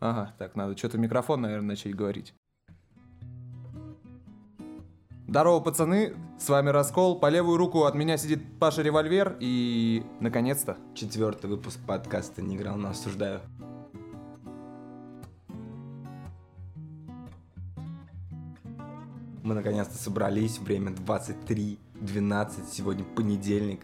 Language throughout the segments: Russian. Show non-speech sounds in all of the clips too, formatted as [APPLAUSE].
Ага, так, надо что-то микрофон, наверное, начать говорить. Здорово, пацаны, с вами Раскол. По левую руку от меня сидит Паша Револьвер и, наконец-то, Четвертый выпуск подкаста «Не играл, но осуждаю». Мы наконец-то собрались, время 23.12, сегодня понедельник.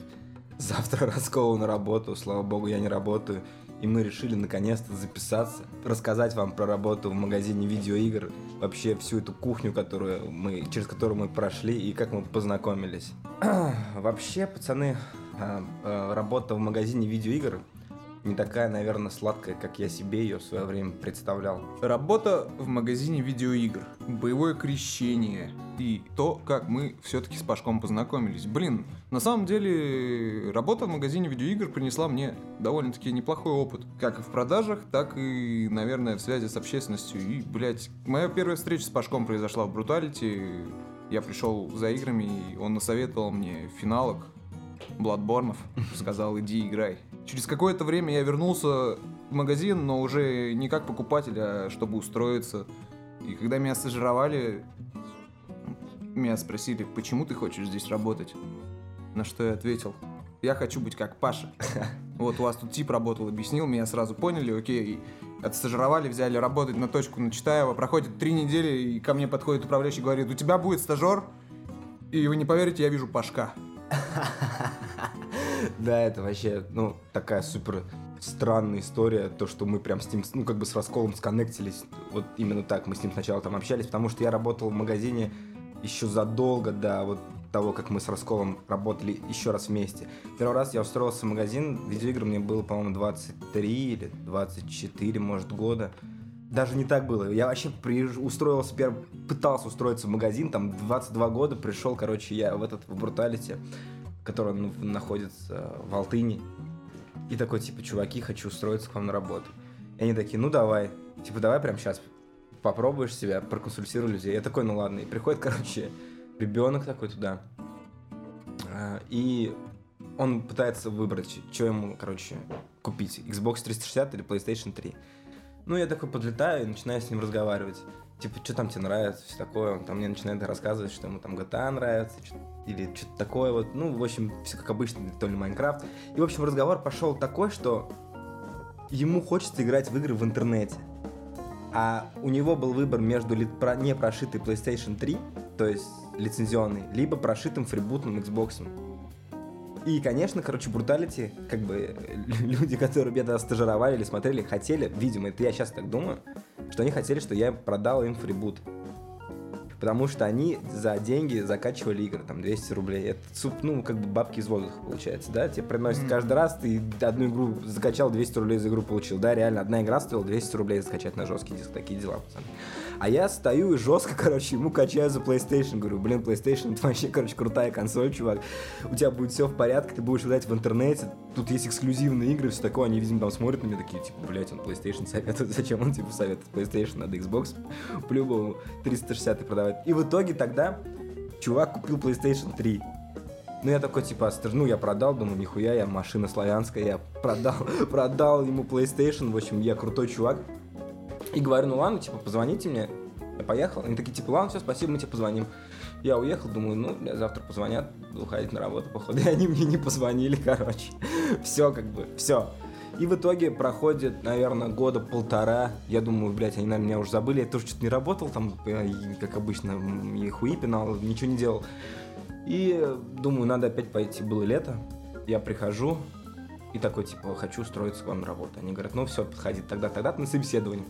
Завтра [LAUGHS] Расколу на работу, слава богу, я не работаю. И мы решили наконец-то записаться, рассказать вам про работу в магазине видеоигр, вообще всю эту кухню, которую мы, через которую мы прошли и как мы познакомились. [CLEARS THROAT] Вообще, пацаны, а, а, работа в магазине видеоигр не такая, наверное, сладкая, как я себе ее в свое время представлял. работа в магазине видеоигр, боевое крещение и то, как мы все-таки с Пашком познакомились. Блин, на самом деле, работа в магазине видеоигр принесла мне довольно-таки неплохой опыт. Как и в продажах, так и, наверное, в связи с общественностью. И, блядь, моя первая встреча с Пашком произошла в Бруталити. Я пришел за играми, и он насоветовал мне финалок, Бладборнов, сказал, иди играй. Через какое-то время я вернулся в магазин, но уже не как покупатель, а чтобы устроиться. И когда меня стажировали, меня спросили, почему ты хочешь здесь работать? На что я ответил, я хочу быть как Паша. [LAUGHS] Вот у вас тут тип работал, объяснил, меня сразу поняли, окей. Отстажировали, взяли работать на точку на Читаева. Проходит три недели, и ко мне подходит управляющий и говорит, у тебя будет стажер, и вы не поверите, я вижу Пашка. [LAUGHS] Да, это вообще, ну, такая супер странная история, то, что мы прям с ним, ну, как бы с Расколом сконнектились, вот именно так, мы с ним сначала там общались, потому что я работал в магазине еще задолго до вот того, как мы с Расколом работали еще раз вместе. Первый раз я устроился в магазин, видеоигр мне было, по-моему, 23 или 24, может, года. Даже не так было. Я вообще при... устроился, первый, пытался устроиться в магазин, там 22 года, пришел, короче, я в этот, в Бруталити, который ну, находится в Алтыне. И такой, типа, чуваки, хочу устроиться к вам на работу. И они такие, ну давай, типа, давай прямо сейчас попробуешь себя, проконсультируй людей. Я такой, ну ладно. И приходит, [LAUGHS] короче, ребенок такой туда. А, И он пытается выбрать, что ему, короче, купить. Xbox 360 или PlayStation 3. Ну, я такой подлетаю и начинаю с ним разговаривать. Типа, что там тебе нравится, все такое. Он там мне начинает рассказывать, что ему там GTA нравится, чё- или что-то такое вот. Ну, в общем, все как обычно, то ли Майнкрафт. И, в общем, разговор пошел такой, что ему хочется играть в игры в интернете. А у него был выбор между не прошитой PlayStation 3, то есть лицензионный, либо прошитым фрибутным Xbox. И, конечно, короче, бруталити, как бы [LAUGHS] люди, которые меня тогда стажировали или смотрели, хотели, видимо, это я сейчас так думаю, что они хотели, что я продал им фрибут. Потому что они за деньги закачивали игры, там, 200 рублей. Это, суп, ну, как бы бабки из воздуха, получается, да? Тебе приносят Мгм. каждый раз, ты одну игру закачал, 200 рублей за игру получил. Да, реально, одна игра стоила 200 рублей скачать на жесткий диск. Такие дела, пацаны. А я стою и жестко, [LAUGHS] короче, ему качаю за PlayStation. Говорю, блин, PlayStation, это вообще, короче, крутая консоль, чувак. У тебя будет все в порядке, ты будешь играть в интернете. Тут есть эксклюзивные игры, все такое. Они, видимо, там смотрят на меня такие, типа, блядь, он PlayStation советует. [LAUGHS] Зачем он, типа, советует PlayStation? Надо Xbox [LAUGHS] по-любому 360 продавать. И в итоге тогда чувак купил PlayStation 3. Ну, я такой, типа, ну, я продал, думаю, нихуя, я машина славянская, я продал, продал ему PlayStation, в общем, я крутой чувак. И говорю, ну ладно, типа, позвоните мне. Я поехал. Они такие, типа, ладно, все, спасибо, мы тебе позвоним. Я уехал, думаю, ну, бля, завтра позвонят, уходить на работу, походу. [LAUGHS] И они мне не позвонили, короче. [LAUGHS] Все, как бы, все. И в итоге проходит, наверное, года полтора. Я думаю, блядь, они на меня уже забыли. Я тоже что-то не работал там, как обычно, и хуи пинал, ничего не делал. И думаю, надо опять пойти. Было лето. Я прихожу и такой, типа, хочу устроиться к вам на работу. Они говорят, ну все, подходи тогда, тогда на собеседование.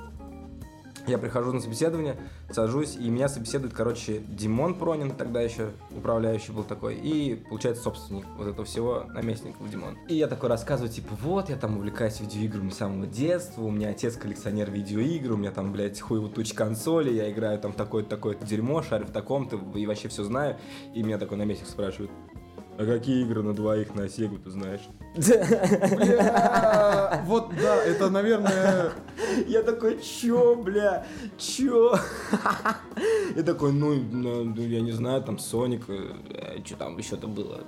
Я прихожу на собеседование, сажусь, и меня собеседует, короче, Димон Пронин, тогда еще управляющий был такой, и, получается, собственник вот этого всего, наместников Димон. И я такой рассказываю, типа, вот, я там увлекаюсь видеоиграми с самого детства, у меня отец коллекционер видеоигр, у меня там, блядь, хуево туч консоли, я играю там такое-то, такое-то дерьмо, шарю в таком-то, и вообще все знаю. И меня такой наместник спрашивает, а какие игры на двоих на Сегу ты знаешь? Бля, Вот да, это, наверное, Я такой, чё, бля, чё? Я такой, ну, ну, ну, я не знаю, там, Соник, что там еще-то было.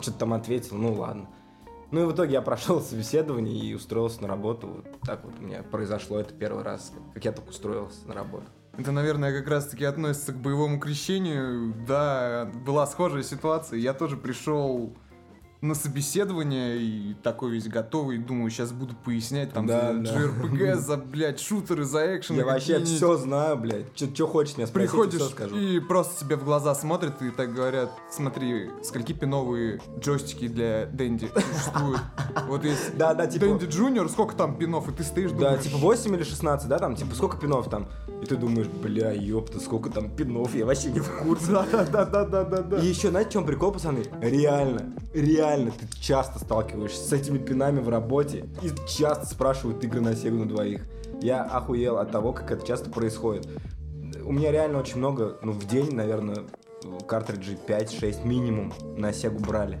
Что-то там ответил, ну ладно. Ну и в итоге я прошел собеседование и устроился на работу. Вот так вот у меня произошло это первый раз, как я только устроился на работу. Это, наверное, как раз-таки относится к боевому крещению. Да, была схожая ситуация. Я тоже пришел на собеседование и такой весь готовый, думаю, сейчас буду пояснять там Да, за да. JRPG, за, блядь, шутеры, за экшен. Я вообще все знаю, блядь. Что хочешь меня спросить, Приходишь все скажу. и просто тебе в глаза смотрят и так говорят, смотри, скольки пиновые джойстики для Дэнди существуют. Вот есть [LAUGHS] Да, да, типа... Дэнди Джуниор, сколько там пинов, и ты стоишь, Да, думаешь, типа 8 или 16, да, там, типа, сколько пинов там? И ты думаешь, бля, ёпта, сколько там пинов, я вообще не в курсе. Да, [LAUGHS] да, да, да, да, да, да. И еще, знаете, в чем прикол, пацаны? Реально, реально, ты часто сталкиваешься с этими пинами в работе и часто спрашивают игры на Сегу на двоих. Я охуел от того, как это часто происходит. У меня реально очень много, ну, в день, наверное, картриджей 5-6 минимум на Сегу брали.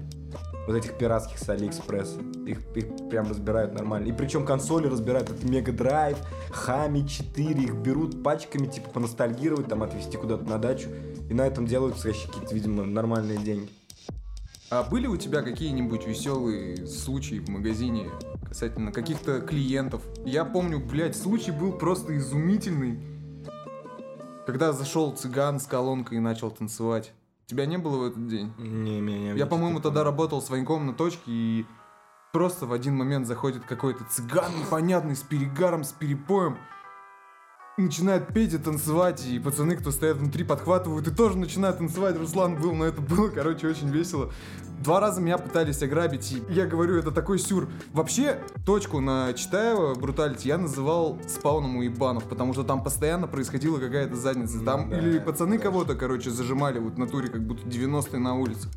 Вот этих пиратских с Алиэкспресса. Их, их прям разбирают нормально. И причем консоли разбирают. Это Мега Драйв, Хами 4. Их берут пачками, типа, поностальгировать, там, отвезти куда-то на дачу. И на этом делают вообще какие-то, видимо, нормальные деньги. А были у тебя какие-нибудь веселые случаи в магазине касательно каких-то клиентов? Я помню, блядь, случай был просто изумительный. Когда зашел цыган с колонкой и начал танцевать. Тебя не было в этот день? Не, меня не Я, по-моему, тогда работал с Ваньком на точке, и просто в один момент заходит какой-то цыган непонятный, с перегаром, с перепоем, начинает петь и танцевать, и пацаны, кто стоят внутри, подхватывают и тоже начинают танцевать. Руслан был, но это было, короче, очень весело. Два раза меня пытались ограбить, и я говорю, это такой сюр. Вообще, точку на Читаева, Бруталити, я называл спауном уебанов, потому что там постоянно происходила какая-то задница. Там Да, или пацаны точно. кого-то, короче, зажимали вот в натуре, как будто 90-е на улице.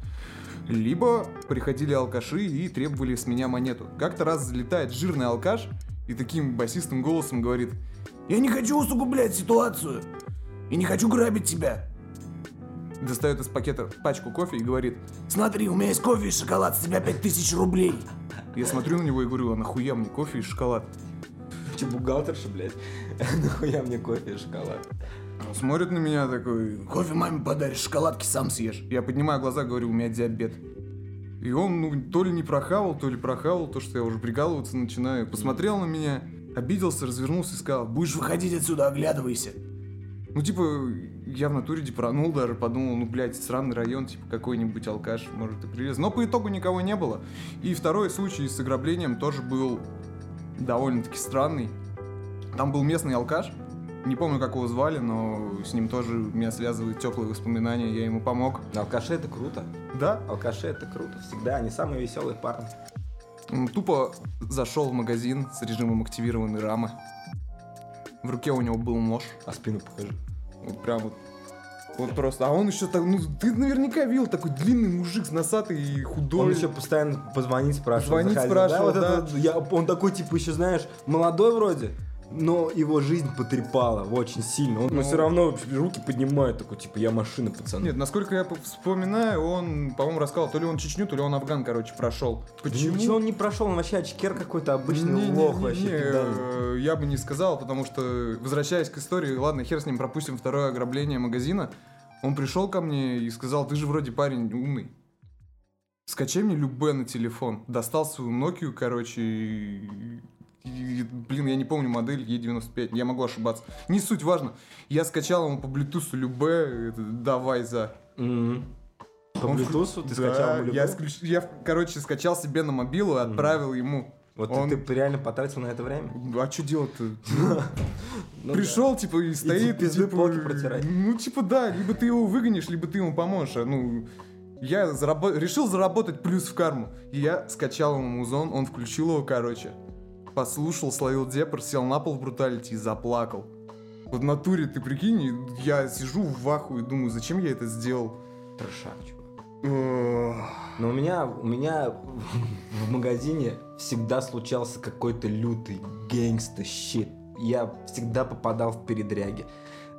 Либо приходили алкаши и требовали с меня монету. Как-то раз залетает жирный алкаш и таким басистым голосом говорит «Я не хочу усугублять ситуацию и не хочу грабить тебя». Достает из пакета пачку кофе и говорит «Смотри, у меня есть кофе и шоколад, с тебя 5000 рублей». Я смотрю на него и говорю «А нахуя мне кофе и шоколад?» Че, бухгалтерша, блядь? [LAUGHS] Нахуя мне кофе и шоколад? Он смотрит на меня такой, кофе маме подаришь, шоколадки сам съешь. Я поднимаю глаза, говорю, у меня диабет. И он, ну, то ли не прохавал, то ли прохавал, то, что я уже прикалываться начинаю. Посмотрел на меня, обиделся, развернулся и сказал, будешь выходить отсюда, оглядывайся. Ну, типа, я в натуре депранул даже, подумал, ну, блядь, сраный район, типа, какой-нибудь алкаш может и привез. Но по итогу никого не было. И второй случай с ограблением тоже был довольно-таки странный. Там был местный алкаш, не помню, как его звали, но с ним тоже меня связывают теплые воспоминания, я ему помог. Алкаши это круто. Да, Алкаши это круто. Всегда они самые веселые парни. Тупо зашел в магазин с режимом активированной рамы. В руке у него был нож. А спину покажи. Вот прям вот. Вот просто. А он еще так, ну, ты наверняка видел такой длинный мужик с носатый и худой. Он еще постоянно позвонить спрашивает. Звонить заходил. спрашивал, да, вот да. это я, он такой, типа, еще, знаешь, молодой вроде, но его жизнь потрепала очень сильно. Он Ну. все равно руки поднимает, такой, типа, я машина, пацаны. Нет, насколько я по- вспоминаю, он, по-моему, рассказал, то ли он Чечню, то ли он Афган, короче, прошел. Да Ничего он не прошел, он вообще очкер какой-то обычный Не-не-не-не, лох вообще. педаль. э, я бы не сказал, потому что, возвращаясь к истории, ладно, хер с ним, пропустим второе ограбление магазина. Он пришел ко мне и сказал, ты же вроде парень умный. Скачай мне любэ на телефон. Достал свою Nokia, короче, и- блин, я не помню модель E95, я могу ошибаться. Не суть важно. Я скачал ему по Bluetooth это, давай за. Мгм. По Он Bluetooth ты Да, скачал ему я, сключ- я, короче, скачал себе на мобилу и отправил ему. Вот он- ты, ты реально потратил на это время? А что делать-то? [LAUGHS] Ну Пришел, типа, и стоит, и, типа. Ну, типа, да, либо ты его выгонишь, либо ты ему поможешь. А, Ну, я зарабо- решил заработать плюс в карму. И я скачал ему музон, он включил его, короче. Послушал, словил депр, сел на пол в бруталити и заплакал. Вот натуре, ты прикинь, я сижу в аху и думаю, зачем я это сделал? да. Трешак, чувак. Но у меня, у меня в магазине всегда случался какой-то лютый гэнгста щит. Я всегда попадал в передряги.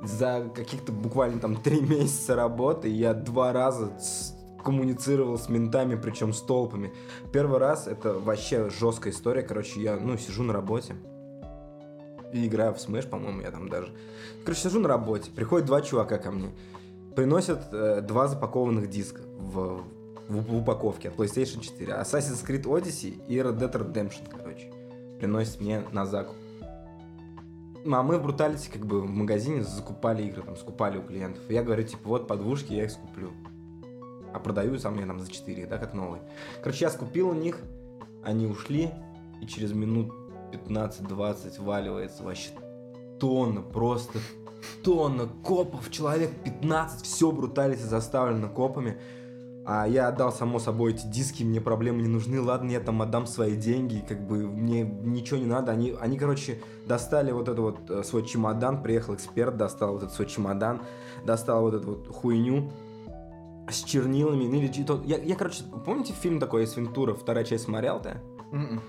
За каких-то буквально там три [LAUGHS] месяца работы я два раза коммуницировал с ментами, причем с толпами. Первый раз это вообще жесткая история. Короче, я, ну, сижу на работе и играю в Smash, по-моему, я там даже. Короче, сижу на работе, приходят два чувака ко мне, приносят э, два запакованных диска в в, в упаковке от PlayStation 4. Assassin's Creed Odyssey и Red Dead Redemption, короче, приносит мне на закуп. Ну, а мы в Бруталите как бы в магазине закупали игры, там, скупали у клиентов. И я говорю, типа, вот подвушки, я их скуплю. А продаю сам я там за 4, да, как новый. Короче, я скупил у них, они ушли, и через минут 15-20 валивается вообще тонна, просто тонна копов, человек 15, все бруталити заставлено копами. А я отдал, само собой, эти диски, мне проблемы не нужны, ладно, я там отдам свои деньги, как бы мне ничего не надо. Они, они короче, достали вот этот вот э, свой чемодан, приехал эксперт, достал вот этот свой чемодан, достал вот эту вот хуйню с чернилами, ну или то. Я, я, короче, помните фильм такой из Вентура, вторая часть смотрел-то? М-м.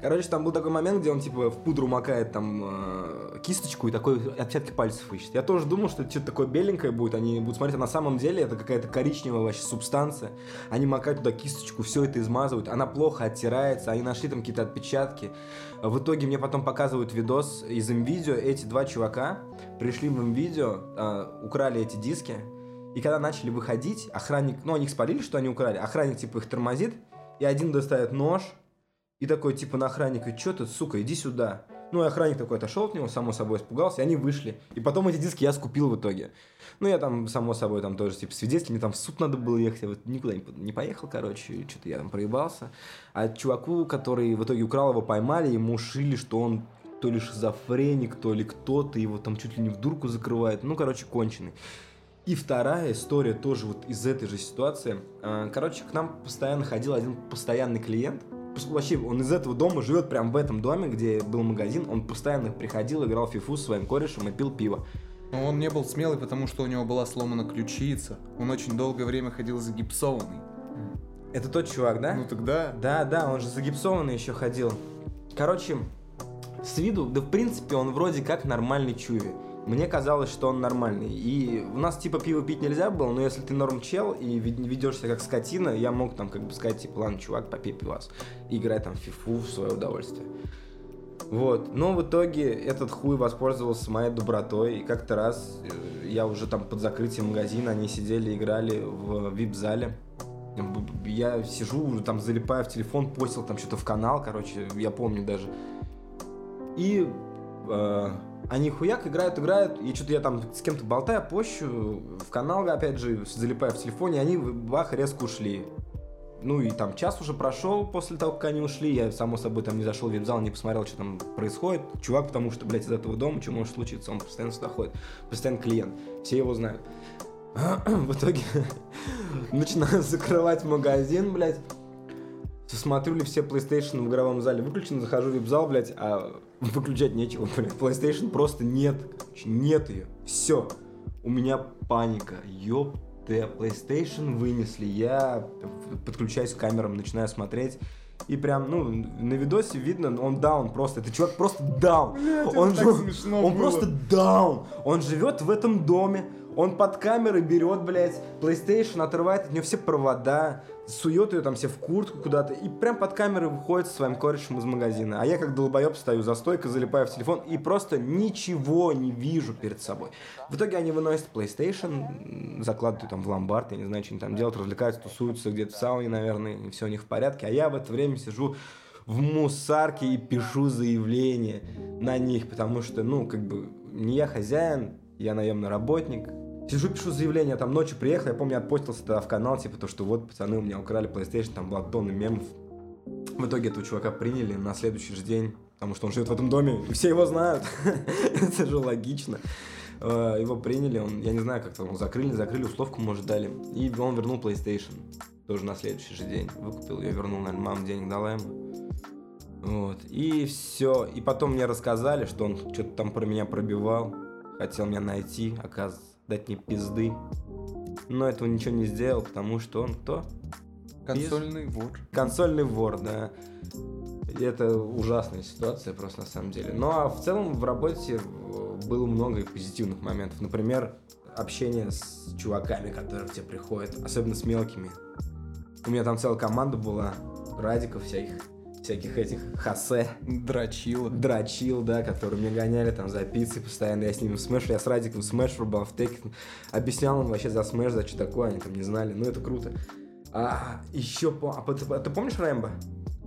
Короче, там был такой момент, где он типа в пудру макает там э, кисточку и такой отпечатки пальцев ищет. Я тоже думал, что это что-то такое беленькое будет, они будут смотреть, а на самом деле это какая-то коричневая вообще субстанция. Они макают туда кисточку, все это измазывают, она плохо оттирается, они нашли там какие-то отпечатки. В итоге мне потом показывают видос из МВидео, эти два чувака пришли в МВидео, э, украли эти диски, и когда начали выходить, охранник, ну, они спалили, что они украли, охранник, типа, их тормозит, и один достает нож, и такой, типа, на охранника, что ты, сука, иди сюда. Ну, и охранник такой отошел от него, само собой испугался, и они вышли. И потом эти диски я скупил в итоге. Ну, я там, само собой, там тоже, типа, свидетель, мне там в суд надо было ехать, я вот никуда не поехал, короче, что-то я там проебался. А чуваку, который в итоге украл его, поймали, ему шили, что он то ли шизофреник, то ли кто-то его там чуть ли не в дурку закрывает. Ну, короче, конченый. И вторая история тоже вот из этой же ситуации. А, Короче, к нам постоянно ходил один постоянный клиент. Вообще, он из этого дома живет прям в этом доме, где был магазин. Он постоянно приходил, играл в фифу с своим корешем и пил пиво. Но он не был смелый, потому что у него была сломана ключица. Он очень долгое время ходил загипсованный. Это тот чувак, да? Ну тогда... Да, да, он же загипсованный еще ходил. Короче, с виду, да в принципе, он вроде как нормальный чуви. Мне казалось, что он нормальный. И у нас типа пиво пить нельзя было, но если ты норм чел и вед- ведешь себя как скотина, я мог там как бы сказать, типа, ладно, чувак, попей пивас. Играй там в фифу в свое удовольствие. Вот. Но в итоге этот хуй воспользовался моей добротой. И как-то раз э, я уже там под закрытием магазина, они сидели, играли в вип-зале. Я сижу, уже там залипаю в телефон, постил там что-то в канал, короче, я помню даже. И э, они хуяк играют, играют, и что-то я там с кем-то болтаю, пощу в канал, опять же, залипаю в телефоне, они бах, резко ушли. Ну и там час уже прошел после того, как они ушли, я, само собой, там не зашел в вип-зал, не посмотрел, что там происходит. Чувак, потому что, блядь, из этого дома, что может случиться, он постоянно сюда ходит, постоянно клиент, все его знают. [CLEARS THROAT] В итоге [LAUGHS] начинаю закрывать магазин, блядь. Смотрю ли все PlayStation в игровом зале выключены, захожу в вип-зал, блядь, а выключать нечего, [LAUGHS] блядь. PlayStation просто нет, короче, нет ее. Все. У меня паника. Ёп PlayStation вынесли. Я подключаюсь к камерам, начинаю смотреть. И прям, ну, на видосе видно, он даун просто. Это чувак просто даун. Он, так жив- он было. просто даун. Он живет в этом доме. Он под камерой берет, блядь, PlayStation, отрывает от нее все провода, сует ее там все в куртку куда-то и прям под камерой выходит со своим корешем из магазина. А я как долбоеб стою за стойкой, залипаю в телефон и просто ничего не вижу перед собой. В итоге они выносят PlayStation, закладывают там в ломбард, я не знаю, что они там делают, развлекаются, тусуются где-то в сауне, наверное, и все у них в порядке. А я в это время сижу в мусарке и пишу заявление на них, потому что, ну, как бы, не я хозяин, я наемный работник. Сижу, пишу заявление, там ночью приехал, я помню, отпостился тогда в канал, типа, то, что вот, пацаны, у меня украли PlayStation, там была тонна мемов. В итоге этого чувака приняли на следующий же день, потому что он живет в этом доме, и все его знают. [LAUGHS] Это же логично. Э, Его приняли, он, я не знаю, как там, закрыли, закрыли, условку, может, дали. И он вернул PlayStation. Тоже на следующий же день. Выкупил ее, вернул, наверное, мама денег дала ему. Вот. И все. И потом мне рассказали, что он что-то там про меня пробивал. Хотел меня найти, оказывается, дать мне пизды. Но этого ничего не сделал, потому что он кто? Консольный вор. Консольный вор, да. Это ужасная ситуация просто на самом деле. Ну а в целом в работе э, было много позитивных моментов. Например, общение с чуваками, которые к тебе приходят, особенно с мелкими. У меня там целая команда была, радиков всяких, всяких этих хасе, Дрочила. дрочил, да, которые меня гоняли там за пиццей постоянно, я с ними смеш, я с радиком смеш рубал, в Tekken, объяснял им вообще за смеш, за что такое, они там не знали, ну это круто. А, еще, а, ты, а ты помнишь Рэмбо?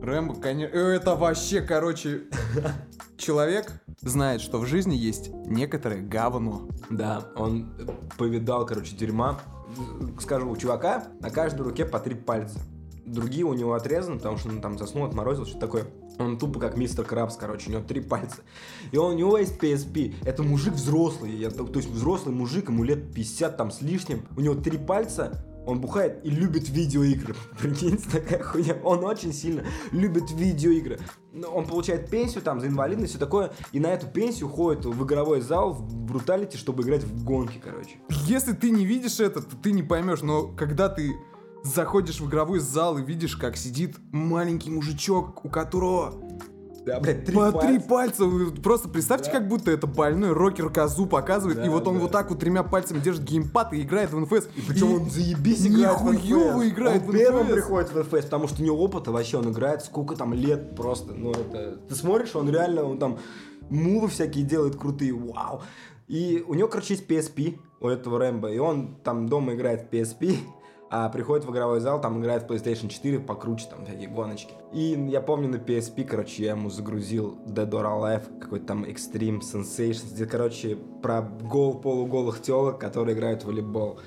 Рэмбо, конечно, это вообще, короче, [LAUGHS] человек знает, что в жизни есть некоторое говно. Да, он повидал, короче, дерьма. Скажу, у чувака на каждой руке по три пальца. Другие у него отрезаны, потому что он там заснул, отморозил, что такое. Он тупо как мистер Крабс, короче, у него три пальца. И он, у него есть PSP. Это мужик взрослый. Я, то есть взрослый мужик, ему лет 50 там с лишним. У него три пальца, он бухает и любит видеоигры. [LAUGHS] Прикиньте, такая хуйня. Он очень сильно любит видеоигры. Он получает пенсию там за инвалидность, все такое. И на эту пенсию ходит в игровой зал, в бруталити, чтобы играть в гонки, короче. Если ты не видишь это, то ты не поймешь. Но когда ты заходишь в игровой зал и видишь, как сидит маленький мужичок, у которого да, блядь, три по пальца. три пальца. Вы Просто представьте, Да. как будто это больной рокер козу показывает, Да, и вот он да. вот так вот тремя пальцами держит геймпад и играет в НФС. И причем он заебись играет в NFS. играет он в первым NFS. приходит в FPS, потому что у него опыта вообще, он играет сколько там лет просто. Ну, это... Ты смотришь, он реально, он там мувы всякие делает крутые, вау. И у него, короче, есть PSP, у этого Рэмбо, и он там дома играет в PSP, а приходит в игровой зал, там играет в PlayStation 4, покруче, там всякие гоночки. И я помню на PSP, короче, я ему загрузил Dead or Alive, какой-то там Extreme Sensations, где, короче, про гол полуголых телок, которые играют в волейбол.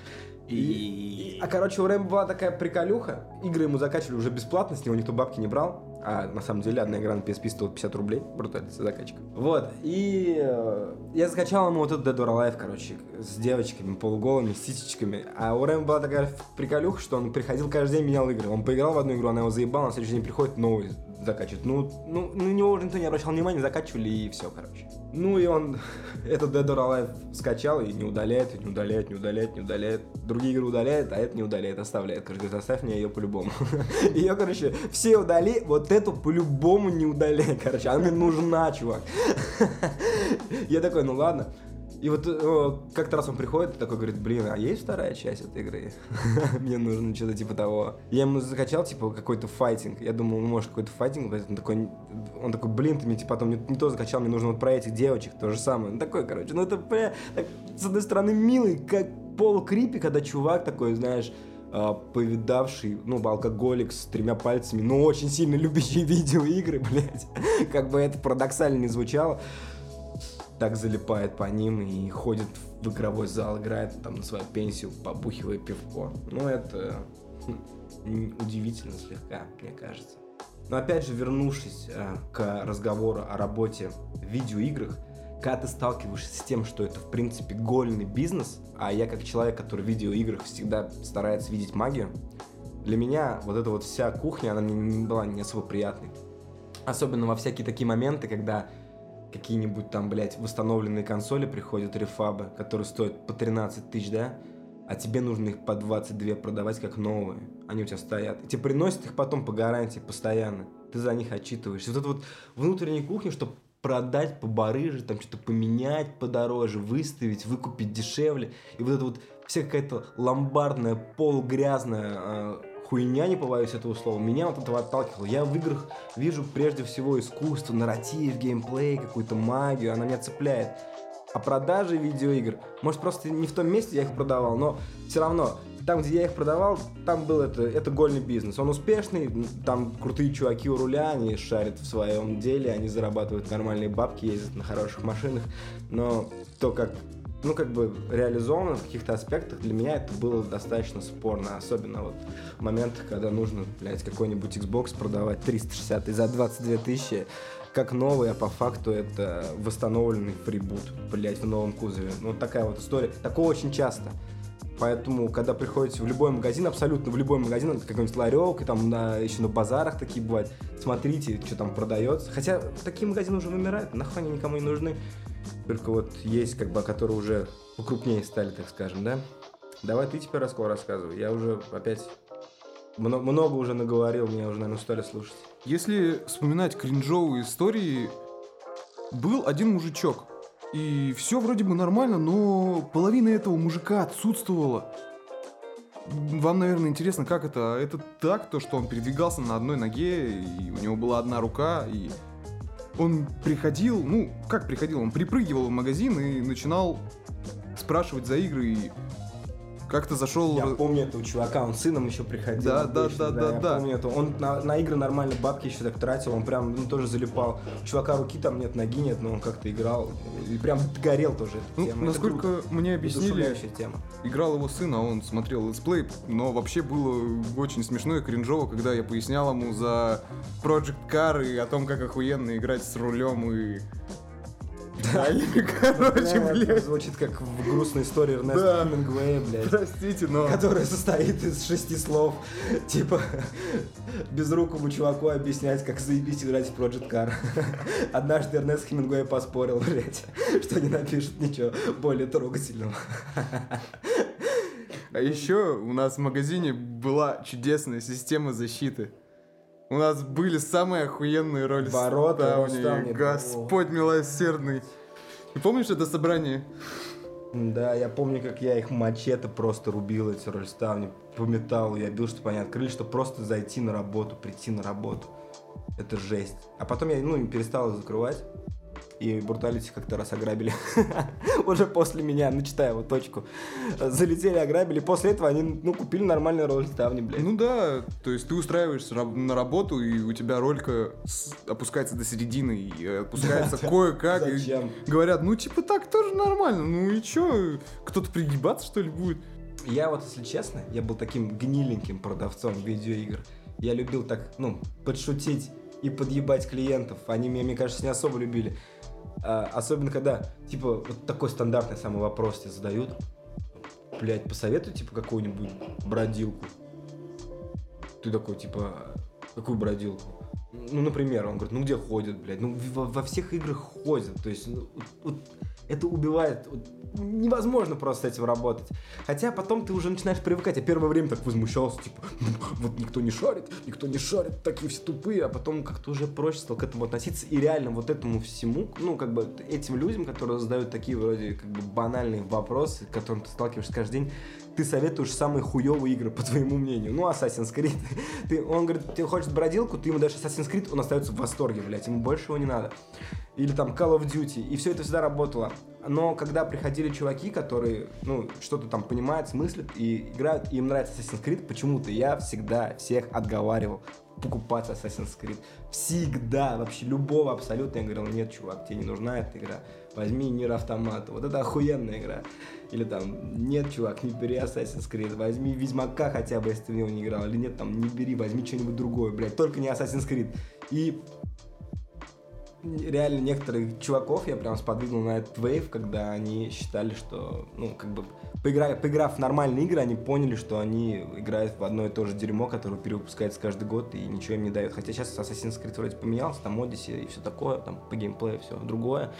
И... А, короче, у Рэмбо была такая приколюха. Игры ему закачивали уже бесплатно, с него никто бабки не брал. А на самом деле одна игра на PSP стоила 50 рублей. Брутально, закачка. Вот. И э, я закачал ему вот этот Dead or Alive, короче, с девочками, полуголыми, с сисечками. А у Рэмбо была такая приколюха, что он приходил каждый день, менял игры. Он поиграл в одну игру, она его заебала, на следующий день приходит новый закачивает. Ну, ну, на него уже никто не обращал внимания, закачивали и все, короче. Ну и он [LAUGHS] этот Dead or Alive скачал и не удаляет, и не удаляет, не удаляет, не удаляет. Другие игры удаляет, а это не удаляет, оставляет. Короче, говорит, оставь мне ее по-любому. [LAUGHS] Ее, короче, все удали, вот эту по-любому не удаляй, короче. Она мне нужна, чувак. [LAUGHS] Я такой, ну ладно. И вот э, как-то раз он приходит и такой говорит, блин, а есть вторая часть этой игры? [LAUGHS] Мне нужно что-то типа того. Я ему закачал, типа, какой-то файтинг. Я думал, ну, может, какой-то файтинг, он такой, он такой, блин, ты мне типа потом не, не то закачал, мне нужно вот про этих девочек, то же самое. Ну, такой, короче, ну это, бля, так, с одной стороны, милый, как полукрипи, когда чувак такой, знаешь, а, повидавший, ну, алкоголик с тремя пальцами, но очень сильно любящий [LAUGHS] видеоигры, блядь. Как бы это парадоксально не звучало так залипает по ним и ходит в игровой зал, играет там на свою пенсию, побухивая пивко. Ну, это хм, удивительно слегка, мне кажется. Но опять же, вернувшись э, к разговору о работе в видеоиграх, когда ты сталкиваешься с тем, что это, в принципе, гольный бизнес, а я как человек, который в видеоиграх всегда старается видеть магию, для меня вот эта вот вся кухня, она мне не была не особо приятной. Особенно во всякие такие моменты, когда какие-нибудь там, блядь, восстановленные консоли приходят, рефабы, которые стоят по 13 тысяч, да? А тебе нужно их по 22 продавать как новые. Они у тебя стоят. И тебе приносят их потом по гарантии постоянно. Ты за них отчитываешься. Вот это вот внутренняя кухня, чтобы продать по барыже, там что-то поменять подороже, выставить, выкупить дешевле. И вот это вот вся какая-то ломбардная, полугрязная э, хуйня, не побоюсь этого слова, меня вот этого отталкивало. Я в играх вижу прежде всего искусство, нарратив, геймплей, какую-то магию, она меня цепляет. А продажи видеоигр, может просто не в том месте я их продавал, но все равно, там, где я их продавал, там был это, это гольный бизнес. Он успешный, там крутые чуваки у руля, они шарят в своем деле, они зарабатывают нормальные бабки, ездят на хороших машинах, но то, как ну, как бы реализовано в каких-то аспектах, для меня это было достаточно спорно. Особенно вот в моментах, когда нужно, блядь, какой-нибудь Xbox продавать 360 и за 22 тысячи, как новый, а по факту это восстановленный фрибут, блядь, в новом кузове. Ну, вот такая вот история. Такое очень часто. Поэтому, когда приходите в любой магазин, абсолютно в любой магазин, какой-нибудь ларек, и там на, еще на базарах такие бывают, смотрите, что там продается. Хотя такие магазины уже вымирают, нахуй они никому не нужны. Только вот есть, как бы, которые уже покрупнее стали, так скажем, да? Давай ты теперь раскол рассказывай. Я уже опять мно- много уже наговорил, меня уже, наверное, устали слушать. Если вспоминать кринжовые истории, был один мужичок. И все вроде бы нормально, но половина этого мужика отсутствовала. Вам, наверное, интересно, как это? Это так, то, что он передвигался на одной ноге, и у него была одна рука, и он приходил, ну, как приходил, он припрыгивал в магазин и начинал спрашивать за игры, и как-то зашел... Я помню этого чувака, он сыном еще приходил. Да, да, обычно, да, да, я да. помню это. Он на, на игры нормально бабки еще так тратил, он прям ну, тоже залипал. У чувака руки там нет, ноги нет, но он как-то играл. И прям горел тоже эта Ну, тема. Это насколько мне объяснили, тема. играл его сын, а он смотрел летсплей, но вообще было очень смешно и кринжово, когда я пояснял ему за Project Car и о том, как охуенно играть с рулем и... Короче, Бля, это блядь, Звучит как в грустной истории Да. Эрнеста Хемингуэя, блядь. простите, но... Которая состоит из шести слов. Типа, безрукому чуваку объяснять, как заебись играть в Project Car. Однажды Эрнест Хемингуэй поспорил, блядь, что не напишет ничего более трогательного. А еще у нас в магазине была чудесная система защиты. У нас были самые охуенные роли Ворота. Ролл-Ставни, Господь милосердный. Ты помнишь это собрание? Да, я помню, как я их мачете просто рубил, эти рольставни, по металлу. Я бил, чтобы они открыли, чтобы просто зайти на работу, прийти на работу. Это жесть. А потом я, ну, перестал их закрывать. И бруталити как-то раз ограбили. [LAUGHS] Уже после меня, начитая его точку. Залетели, ограбили. После этого они, ну, купили нормальные рольставни, блядь. Ну да, то есть ты устраиваешься на работу, и у тебя ролька опускается до середины, и опускается [LAUGHS] кое-как. Говорят, ну типа так тоже нормально, ну и чё, кто-то пригибаться что ли будет? Я вот, если честно, я был таким гниленьким продавцом видеоигр. Я любил так, ну, подшутить и подъебать клиентов. Они меня, мне кажется, не особо любили. А, особенно, когда, типа, вот такой стандартный самый вопрос тебе задают. Блять, посоветуй, типа, какую-нибудь бродилку. Ты такой, типа, какую бродилку? Ну, например, он говорит, ну где ходят, блядь? Ну, во, во всех играх ходят. То есть, ну, вот- это убивает. вот невозможно просто с этим работать. Хотя потом ты уже начинаешь привыкать. Я первое время так возмущался, типа, [LAUGHS] вот никто не шарит, никто не шарит, такие все тупые, а потом как-то уже проще стал к этому относиться. И реально вот этому всему, ну, как бы этим людям, которые задают такие вроде как бы банальные вопросы, с которыми ты сталкиваешься каждый день, ты советуешь самые хуевые игры, по твоему мнению. Ну, Assassin's Creed. [LAUGHS] Ты, он говорит, ты хочешь бродилку, ты ему даешь Assassin's Creed, он остается в восторге, блядь, ему больше его не надо. Или там Call of Duty, и все это всегда работало. Но когда приходили чуваки, которые, ну, что-то там понимают, смыслят и играют, и им нравится Assassin's Creed, почему-то я всегда всех отговаривал покупать Assassin's Creed. Всегда, вообще любого абсолютно. Я говорил, нет, чувак, тебе не нужна эта игра. Возьми Нир Автомата, вот это охуенная игра. Или там, нет, чувак, не бери Assassin's Creed, возьми Ведьмака хотя бы, если ты в него не играл. Или нет, там, не бери, возьми что-нибудь другое, блядь, только не Assassin's Creed. И реально некоторых чуваков я прям сподвигнул на этот вейв, когда они считали, что, ну, как бы, поиграв, поиграв в нормальные игры, они поняли, что они играют в одно и то же дерьмо, которое перевыпускается каждый год и ничего им не дает. Хотя сейчас Assassin's Creed вроде поменялся, там Odyssey и все такое, там по геймплею все другое.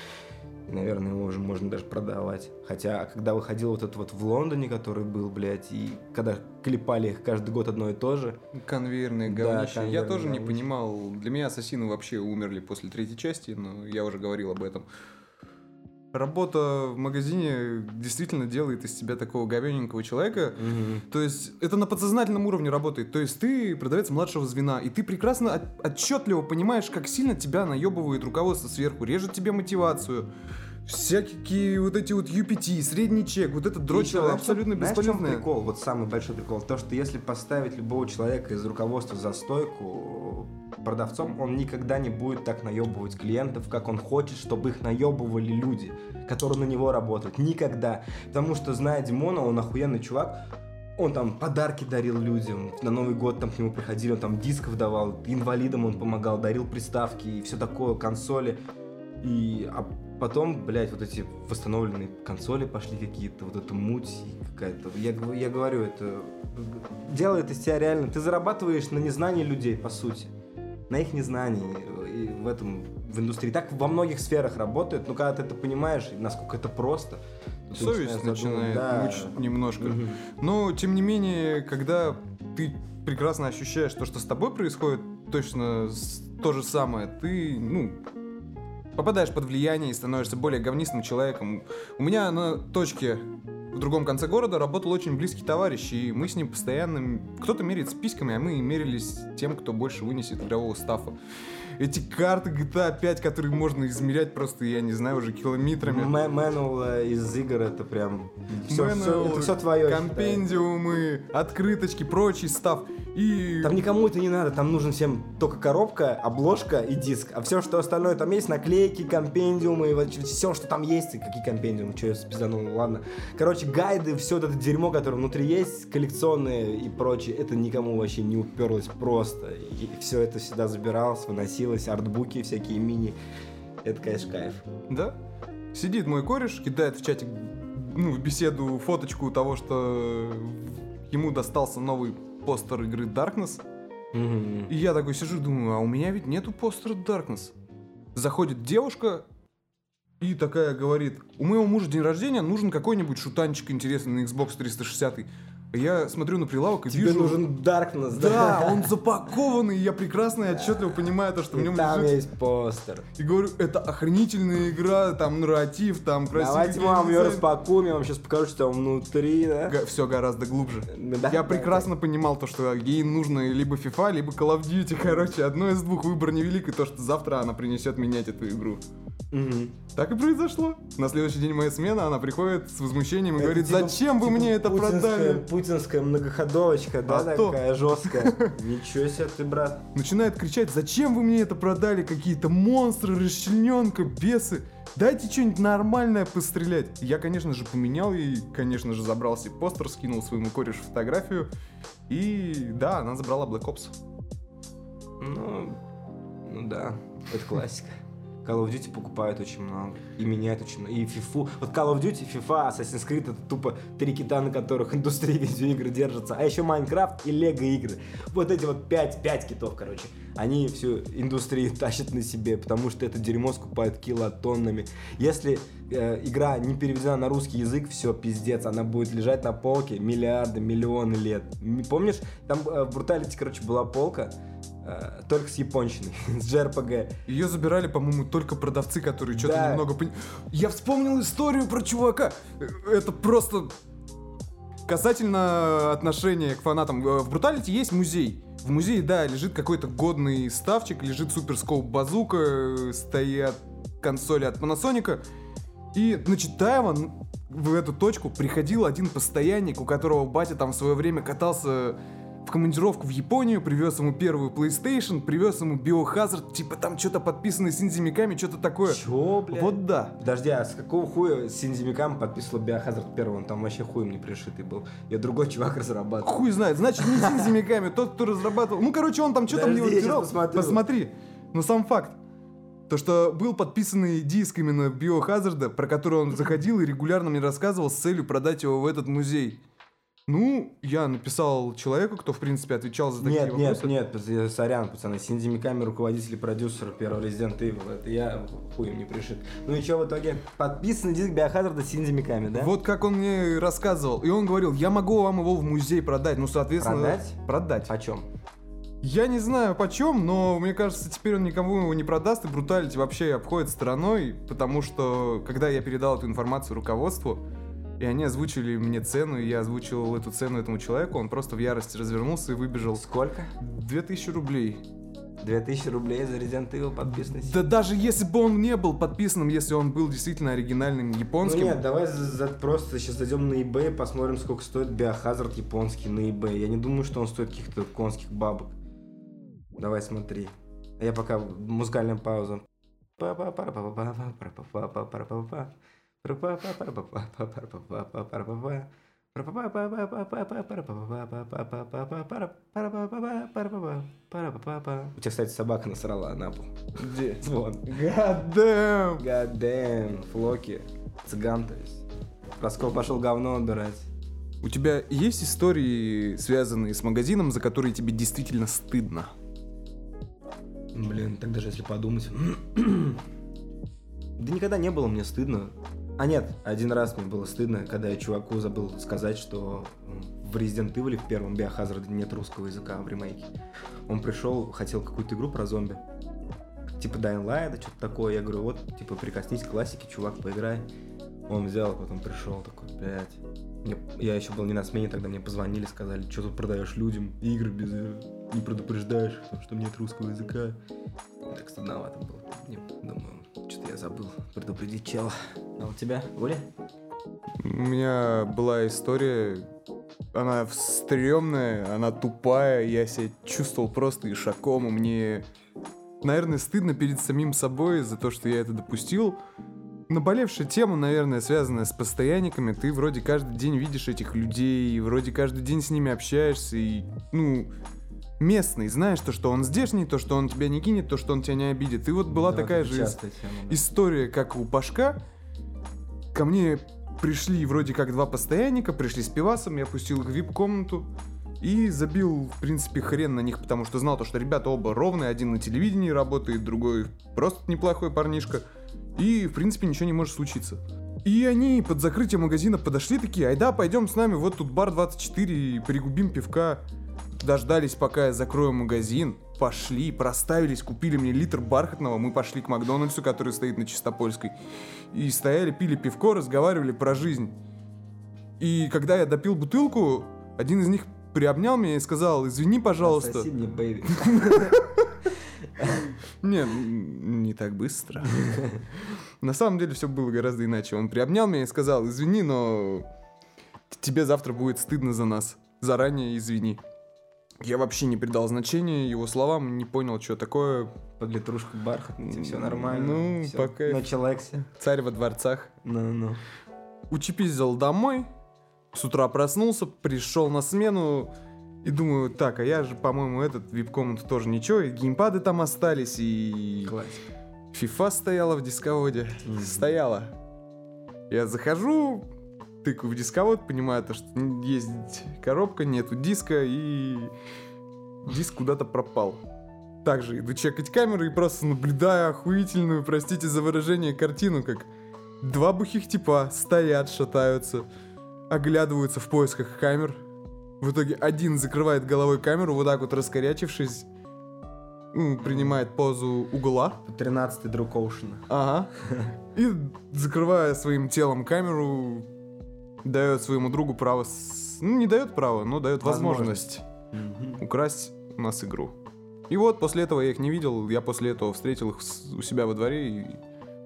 И, наверное, его уже можно даже продавать. Хотя, когда выходил вот этот вот в Лондоне, который был, блядь, и когда клепали их каждый год одно и то же, Конвейерные Да, говнища. я тоже не говнища. понимал. Для меня ассасины вообще умерли после третьей части, но я уже говорил об этом. Работа в магазине действительно делает из тебя такого говененького человека. То есть это на подсознательном уровне работает. То есть ты продавец младшего звена, и ты прекрасно от- отчетливо понимаешь, как сильно тебя наебывает руководство сверху, режет тебе мотивацию. Всякие вот эти вот UPT, средний чек, вот ещё, знаешь, абсолютно знаешь, чём бесполезная. прикол? Вот самый большой прикол. То, что если поставить любого человека из руководства за стойку продавцом, он никогда не будет так наебывать клиентов, как он хочет, чтобы их наебывали люди, которые на него работают. Никогда. Потому что, зная Димона, он охуенный чувак, он там подарки дарил людям, на Новый год там к нему приходили, он там дисков давал, инвалидам он помогал, дарил приставки и все такое, консоли. И а потом, блядь, вот эти восстановленные консоли пошли какие-то, вот эта муть какая-то. Я, я говорю, это делает из тебя реально. Ты зарабатываешь на незнании людей, по сути. На их незнании. И в этом, в индустрии. Так во многих сферах работает, но когда ты это понимаешь, насколько это просто. Совесть начинает Да. мучить немножко. Мгм. Но, тем не менее, когда ты прекрасно ощущаешь то, что с тобой происходит, точно то же самое, ты, ну, попадаешь под влияние и становишься более говнистым человеком. У меня на точке в другом конце города работал очень близкий товарищ, и мы с ним постоянно... Кто-то меряется письками, а мы мерились тем, кто больше вынесет игрового стафа. Эти карты GTA 5, которые можно измерять просто, я не знаю, уже километрами. Мэнуал э, из игр это прям... Все, Manual, это все твое. Компендиумы, открыточки, прочий став. И... Там никому это не надо, там нужен всем только коробка, обложка и диск. А все, что остальное, там есть наклейки, компендиумы, вот все, что там есть. Какие компендиумы, что я спизданул, ладно. Короче, гайды, все это дерьмо, которое внутри есть, коллекционные и прочее, это никому вообще не уперлось просто. И все это всегда забиралось, выносилось, артбуки всякие мини. Это, конечно, кайф. Да? Сидит мой кореш, кидает в чатик, ну, в беседу фоточку того, что ему достался новый постер игры Darkness. Мгм. И я такой сижу, думаю, а у меня ведь нету постера Darkness. Заходит девушка и такая говорит, у моего мужа день рождения, нужен какой-нибудь шутанчик интересный на Xbox 360. Я смотрю на прилавок и Тебе вижу... нужен Darkness, Да, он запакованный, и я прекрасно и отчетливо понимаю то, что в нем там лежит. есть постер. И говорю, это охренительная игра, там нарратив, там красивый Давайте мы вам ее распакуем, я вам сейчас покажу, что там внутри, да? Все гораздо глубже. Да, Я да, прекрасно понимал то, что ей нужно либо FIFA, либо Call of Duty. [LAUGHS] Короче, одно из двух выбор невелик, и то, что завтра она принесет менять эту игру. Мгм. Так и произошло. На следующий день моя смена, она приходит с возмущением и Это говорит, типа- зачем вы типа мне это путинская- продали? Путинская многоходовочка, да, А то. такая жесткая. Ничего себе ты, брат. Начинает кричать, зачем вы мне это продали? Какие-то монстры, расчлененка, бесы. Дайте что-нибудь нормальное пострелять. Я, конечно же, поменял и, конечно же, забрал себе постер, скинул своему корешу фотографию. И да, она забрала Black Ops. Ну, ну да, это классика. Call of Duty покупают очень много. И меняют очень много. И FIFA. Вот Call of Duty, FIFA, Assassin's Creed это тупо три кита, на которых [LAUGHS] индустрия видеоигр держится. А еще Майнкрафт и Лего игры. Вот эти вот пять, пять китов, короче. Они всю индустрию [LAUGHS] тащат на себе, потому что это дерьмо скупают килотоннами. Если э, игра не переведена на русский язык, все, пиздец, она будет лежать на полке миллиарды, миллионы лет. Помнишь, там э, в Brutality, короче, была полка, э, только с японщиной, [LAUGHS] с JRPG. Ее забирали, по-моему, только продавцы, которые что-то Да. немного пони- Я вспомнил историю про чувака. Э, Это просто касательно отношения к фанатам. Э, В Бруталити есть музей. В музее, да, лежит какой-то годный ставчик, лежит суперскоуп базука, э, стоят консоли от Panasonic. И на Читаева в эту точку приходил один постоянник, у которого батя там в свое время катался в командировку в Японию, привез ему первую PlayStation, привез ему Biohazard, типа там что-то подписано Синзи Миками, что-то такое. Чё, блядь? Вот да. Подожди, а с какого хуя Синзи Миками подписывал Biohazard первый? Он там вообще хуем не пришитый был. Я другой чувак [LAUGHS] разрабатывал. Хуй знает, значит не Синзи Миками, тот, кто разрабатывал. Ну, короче, он там что-то мне выбирал. Посмотри. Но сам факт. То, что был подписанный диск именно Биохазарда, про который он заходил и регулярно мне рассказывал с целью продать его в этот музей. Ну, я написал человеку, кто, в принципе, отвечал за такие Нет, нет, вопросы. нет, пацаны, сорян, пацаны. Синзи Миками руководитель продюсер первого Resident Evil. Это я хуем не пришит. Ну и что в итоге? Подписанный диск Biohazard Синзи Миками, да? Вот как он мне рассказывал. И он говорил, я могу вам его в музей продать. Ну, соответственно... Продать? Продать. Почем? Я не знаю почем, но мне кажется, теперь он никому его не продаст, и Бруталити вообще обходит стороной, потому что, когда я передал эту информацию руководству, и они озвучили мне цену, и я озвучил эту цену этому человеку, он просто в ярости развернулся и выбежал. Сколько? 2000 рублей. 2000 рублей за Resident Evil подписанный. Да даже если бы он не был подписанным, если он был действительно оригинальным Ну японским, нет, давай за- за- просто сейчас зайдем на eBay, посмотрим, сколько стоит Biohazard японский на eBay. Я не думаю, что он стоит каких-то конских бабок. Давай смотри. А я пока музыкальная пауза. У тебя, кстати, собака насрала на пол. где? Вон. God damn! God damn, Флоки. Цыган, то есть. Раскол пошел говно отбирать. У тебя есть истории, связанные с магазином, за которые тебе действительно стыдно? Блин, так даже если подумать. [CLEARS THROAT] да никогда не было мне стыдно. А нет, один раз мне было стыдно, когда я чуваку забыл сказать, что в Resident Evil в первом Biohazard нет русского языка в ремейке. Он пришел, хотел какую-то игру про зомби. Типа Dying Light, что-то такое. Я говорю, вот, типа, прикоснись к классике, чувак, поиграй. Он взял, потом пришел такой, блядь. Мне- я еще был не на смене, тогда мне позвонили, сказали, что тут продаешь людям игры без не предупреждаешь, потому что нет русского языка. Так стыдновато было. Не, думаю, что-то я забыл предупредить чела. А у тебя, Оля? У меня была история, она стрёмная, она тупая, я себя чувствовал просто ишаком, и мне, наверное, стыдно перед самим собой за то, что я это допустил. Наболевшая тема, наверное, связанная с постоянниками. Ты вроде каждый день видишь этих людей, вроде каждый день с ними общаешься, и, ну, местный, знаешь то, что он здешний, то, что он тебя не кинет, то, что он тебя не обидит. И вот была Да, такая это же тема, да. история, как у Пашка. Ко мне пришли вроде как два постоянника, пришли с пивасом, я пустил их в вип-комнату и забил, в принципе, хрен на них, потому что знал то, что ребята оба ровные, один на телевидении работает, другой просто неплохой парнишка, и, в принципе, ничего не может случиться. И они под закрытие магазина подошли такие, айда, пойдем с нами, вот тут бар 24, и пригубим пивка. Дождались, пока я закрою магазин, пошли, проставились, купили мне литр бархатного, мы пошли к Макдональдсу, который стоит на Чистопольской, и стояли, пили пивко, разговаривали про жизнь. И когда я допил бутылку, один из них приобнял меня и сказал, извини, пожалуйста. Отсоси мне, бэйби. [LAUGHS] Не, м, не так быстро. На самом деле все было гораздо иначе. Он приобнял меня и сказал, извини, но тебе завтра будет стыдно за нас. Заранее извини. Я вообще не придал значения его словам, не понял, что такое. Под литрушку бархатный, все нормально. Ну, всё. пока- На челексе. Царь во дворцах. Ну-ну. Учепиздил домой, с утра проснулся, пришел на смену и думаю, так, а я же, по-моему, этот вип-комнату тоже ничего, и геймпады там остались, и Классика. фифа стояла в дисководе. Мгм. Стояла. Я захожу, тыкаю в дисковод, понимаю, то, что есть коробка, нету диска, и диск куда-то пропал. Также иду чекать камеру и просто наблюдаю охуительную, простите за выражение, картину, как два бухих типа стоят, шатаются, оглядываются в поисках камер. В итоге один закрывает головой камеру, вот так вот раскорячившись, ну, принимает позу угла. 13-й друг Оушена. Ага. [LAUGHS] И, закрывая своим телом камеру, дает своему другу право... с- Ну, не дает право, но дает возможность Мгм. украсть у нас игру. И вот после этого я их не видел, я после этого встретил их у себя во дворе и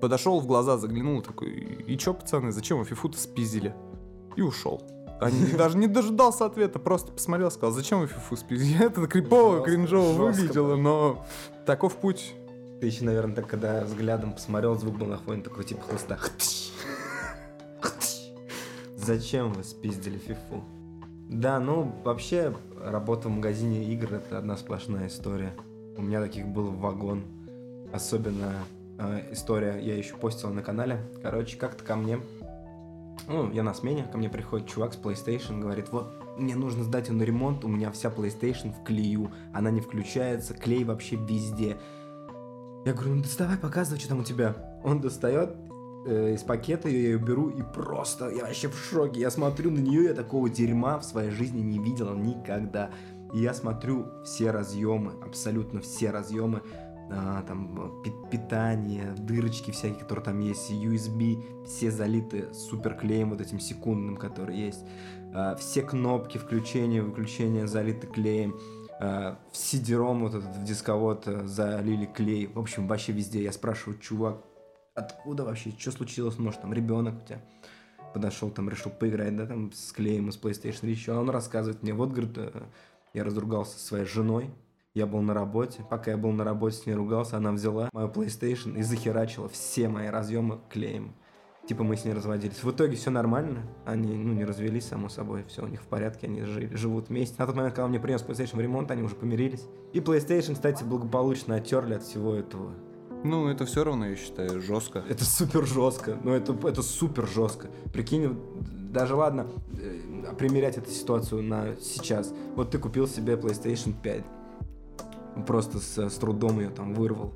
подошел в глаза, заглянул такой, и чё, пацаны, зачем вы фифу-то спиздили? И ушел. Они даже не дожидался ответа, просто посмотрел, сказал, зачем вы фифу спиздили? Это крипово, кринжово выглядело, но таков путь. Ты еще, наверное, так, когда взглядом посмотрел, звук был на фоне такой, типа, хлыста. Зачем вы спиздили фифу? Да, ну, вообще, работа в магазине игр — это одна сплошная история. У меня таких был вагон. Особенно э, история, я еще постил на канале. Короче, как-то ко мне, ну, я на смене, ко мне приходит чувак с PlayStation, говорит, вот, мне нужно сдать ее на ремонт, у меня вся PlayStation в клею, она не включается, клей вообще везде. Я говорю, ну доставай, показывай, что там у тебя. Он достает э, из пакета, я ее беру и просто, я вообще в шоке. Я смотрю на нее, я такого дерьма в своей жизни не видел никогда. И я смотрю все разъемы, абсолютно все разъемы, а, там пи- питание, дырочки всякие, которые там есть, USB, все залиты суперклеем вот этим секундным, который есть. А, все кнопки включения, выключения залиты клеем. А, в CD-ROM вот этот в дисковод э, залили клей. В общем, вообще везде. Я спрашиваю, чувак, откуда вообще, что случилось? Может, там ребенок у тебя подошел, там решил поиграть, да, там с клеем из PlayStation или еще. Он рассказывает мне, вот, говорит, э, я разругался со своей женой, я был на работе. Пока я был на работе с ней ругался, она взяла мою PlayStation и захерачила все мои разъемы клеем. Типа мы с ней разводились. В итоге все нормально. Они, ну, не развелись, само собой. Все у них в порядке, они жили, живут вместе. На тот момент, когда мне принес PlayStation в ремонт, они уже помирились. И PlayStation, кстати, благополучно оттерли от всего этого. Ну, это все равно, я считаю, жестко. Это супер жестко. Ну, это, это супер жестко. Прикинь, даже ладно, э, примерять эту ситуацию на сейчас. Вот ты купил себе PlayStation 5. Просто с, с трудом ее там вырвал.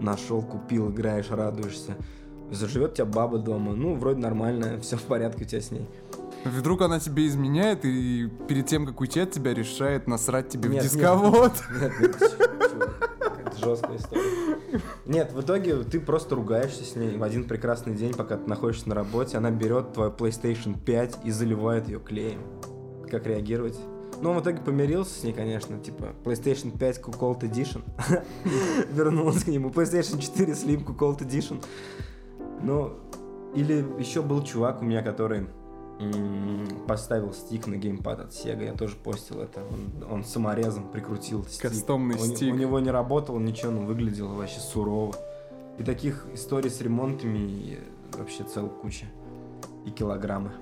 Нашел, купил, играешь, радуешься. Заживет тебя баба дома. Ну, вроде нормально, все в порядке у тебя с ней. Вдруг она тебе изменяет и перед тем, как уйти от тебя, решает насрать тебе Нет, в нет. дисковод. Нет, нет, чувак, какая-то жесткая история. Нет, в итоге ты просто ругаешься с ней в один прекрасный день, пока ты находишься на работе, она берет твою PlayStation 5 и заливает ее клеем. Как реагировать? Но в итоге помирился с ней, конечно, типа PlayStation 5 Cold Edition. [LAUGHS] Вернулся к нему. PlayStation 4 Slim Cold Edition. Ну, или еще был чувак у меня, который поставил стик на геймпад от Sega, я тоже постил это. Он, он саморезом прикрутил стик. Кастомный у, стик. У него не работал ничего, но выглядело вообще сурово. И таких историй с ремонтами вообще целая куча. И килограммы.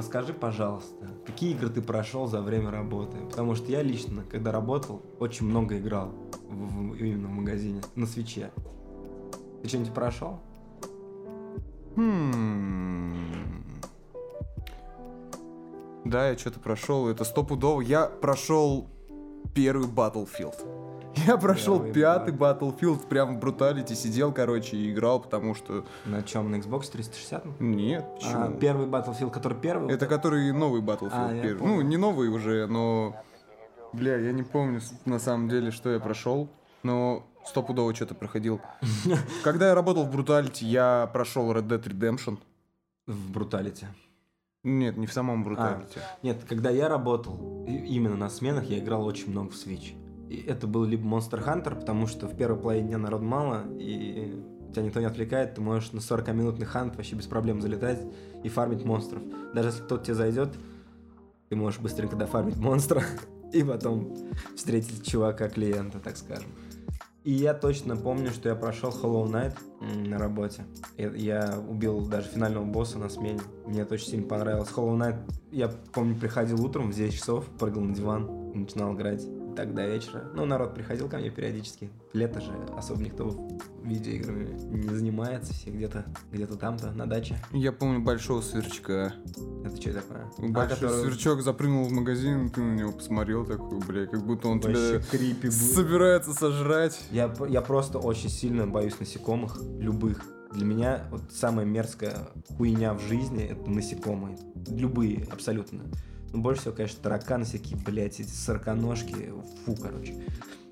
Расскажи, пожалуйста, какие игры ты прошел за время работы? Потому что я лично, когда работал, очень много играл в, в, именно в магазине, на свече. Ты что-нибудь прошел? Хм. Да, я что-то прошел. Это стопудово. Я прошел первый Battlefield. [LAUGHS] Я прошел Первый пятый Battlefield, прям в бруталити сидел, короче, и играл, потому что... На чем, на Xbox 360? Нет, а, почему? А, первый Battlefield, который первый? Это который новый Battlefield а, первый. Ну, не новый уже, но... Бля, я не помню на самом деле, что я прошел, но стопудово что-то проходил. [LAUGHS] Когда я работал в Brutality, я прошел Red Dead Redemption. В Brutality? Нет, не в самом Brutality. А, нет, когда я работал, именно на сменах, я играл очень много в Switch это был либо Monster Hunter, потому что в первой половине дня народ мало, и тебя никто не отвлекает, ты можешь на 40-минутный хант вообще без проблем залетать и фармить монстров. Даже если кто-то тебе зайдет, ты можешь быстренько дофармить монстра [LAUGHS] и потом встретить чувака-клиента, так скажем. И я точно помню, что я прошел Hollow Knight на работе. Я убил даже финального босса на смене. Мне это очень сильно понравилось. Hollow Knight, я помню, приходил утром в 9 часов, прыгал на диван, начинал играть до вечера. Ну, народ приходил ко мне периодически. Лето же особо никто видеоиграми не занимается, все где-то где-то там-то на даче. Я помню большого сверчка. Это что такое? Большой а, который... сверчок запрыгнул в магазин, ты на него посмотрел такой, бля, как будто он Вообще тебя крипи собирается сожрать. Я, я просто очень сильно боюсь насекомых, любых. Для меня вот самая мерзкая хуйня в жизни это насекомые. Любые, абсолютно. Ну, больше всего, конечно, тараканы всякие, блядь, эти сороконожки. Фу, короче.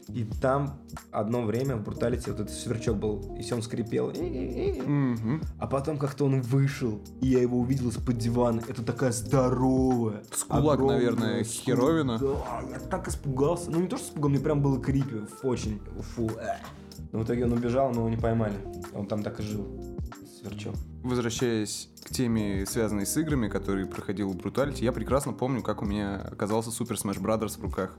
И там одно время в бруталите вот этот сверчок был, и все он скрипел. Mm-hmm. А потом как-то он вышел, и я его увидел из-под дивана. Это такая здоровая. С кулак, наверное, скул... херовина. Да, я так испугался. Ну не то, что испугал, мне прям было крипи. Очень. Фу. Но в итоге он убежал, но его не поймали. Он там так и жил. Сверчок. Возвращаясь к теме, связанной с играми, которые проходил Brutality, я прекрасно помню, как у меня оказался Super Smash Brothers в руках.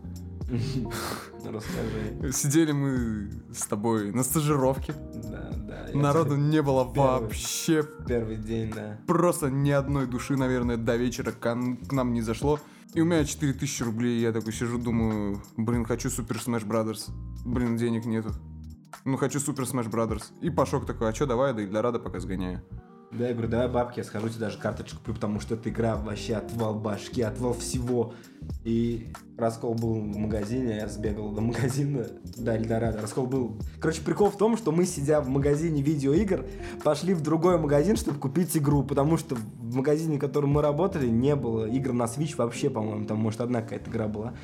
[LAUGHS] Расскажи. Сидели мы с тобой на стажировке. Да, да. Народу не было вообще. Первый день, да. Просто ни одной души, наверное, до вечера к нам не зашло. И у меня 4000 рублей, я такой сижу, думаю, блин, хочу Super Smash Brothers. Блин, денег нету. Ну, хочу Super Smash Brothers. И Пашок такой, а чё, давай, да Рада пока сгоняю. Да, я говорю, давай бабки, я схожу тебе даже карточку куплю, потому что эта игра вообще отвал башки, отвал всего. И раскол был в магазине, я сбегал до магазина, да, Эльдорадо. Раскол был... Короче, прикол в том, что мы, сидя в магазине видеоигр, пошли в другой магазин, чтобы купить игру, потому что в магазине, в котором мы работали, не было игр на Switch вообще, по-моему, там, может, одна какая-то игра была.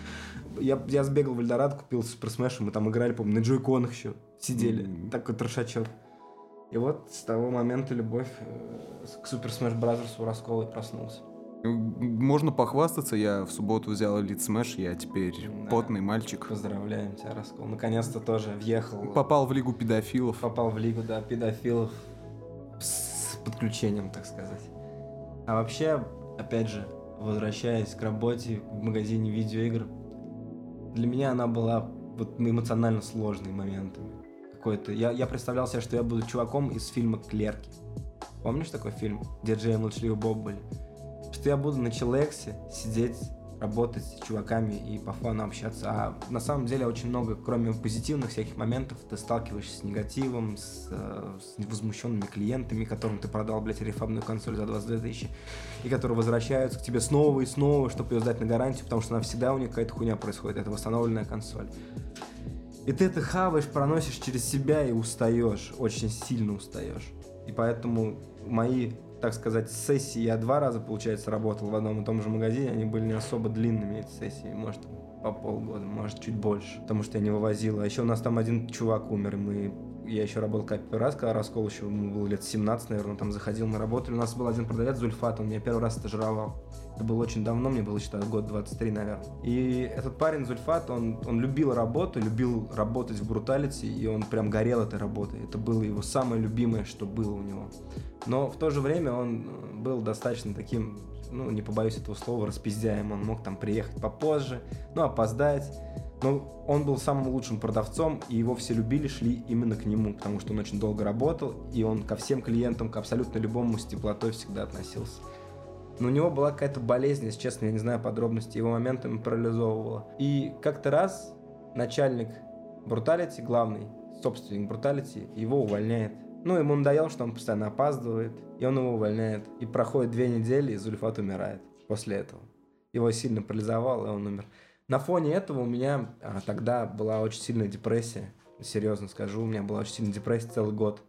Я, я сбегал в Эльдорадо, купил Super Smash, мы там играли, помню, на джойконах еще сидели. Mm-hmm. Такой трошачок. И вот с того момента любовь э, к Super Smash Bros. у Раскола и проснулся. Можно похвастаться, я в субботу взял Elite Smash, я теперь да. потный мальчик. Поздравляем тебя, Раскол. Наконец-то тоже въехал. Попал в лигу педофилов. Попал в лигу, да, педофилов с подключением, так сказать. А вообще, опять же, возвращаясь к работе в магазине видеоигр, для меня она была вот эмоционально сложной моментами какой-то. Я, я представлял себе, что я буду чуваком из фильма «Клерки». Помнишь такой фильм, где Джей Молчаливый Боб были? Что я буду на Челексе сидеть, работать с чуваками и по фану общаться. А на самом деле очень много, кроме позитивных всяких моментов, ты сталкиваешься с негативом, с, э, с возмущенными клиентами, которым ты продал, блядь, рефабную консоль за 22 тысячи, и которые возвращаются к тебе снова и снова, чтобы ее сдать на гарантию, потому что она всегда у них какая-то хуйня происходит. Это восстановленная консоль. И ты это хаваешь, проносишь через себя и устаешь, очень сильно устаешь. И поэтому мои так сказать, сессии я два раза, получается, работал в одном и том же магазине. Они были не особо длинными, эти сессии. Может, по полгода, может, чуть больше. Потому что я не вывозил. А еще у нас там один чувак умер, и мы я еще работал как раз, когда раскол еще ему было лет 17, наверное, там заходил на работу. У нас был один продавец Зульфат, он меня первый раз стажировал. Это было очень давно, мне было, считаю, год 23, наверное. И этот парень Зульфат, он, он любил работу, любил работать в бруталити, и он прям горел этой работой. Это было его самое любимое, что было у него. Но в то же время он был достаточно таким, ну, не побоюсь этого слова, распиздяем. Он мог там приехать попозже, ну, опоздать. Но он был самым лучшим продавцом, и его все любили, шли именно к нему, потому что он очень долго работал, и он ко всем клиентам, к абсолютно любому с теплотой всегда относился. Но у него была какая-то болезнь, если честно, я не знаю подробностей, его моментами парализовывало. И как-то раз начальник Бруталити, главный собственник Бруталити, его увольняет. Ну, ему надоело, что он постоянно опаздывает, и он его увольняет. И проходит две недели, и Зульфат умирает после этого. Его сильно парализовало, и он умер. На фоне этого у меня а, тогда была очень сильная депрессия. Серьезно скажу, у меня была очень сильная депрессия целый год.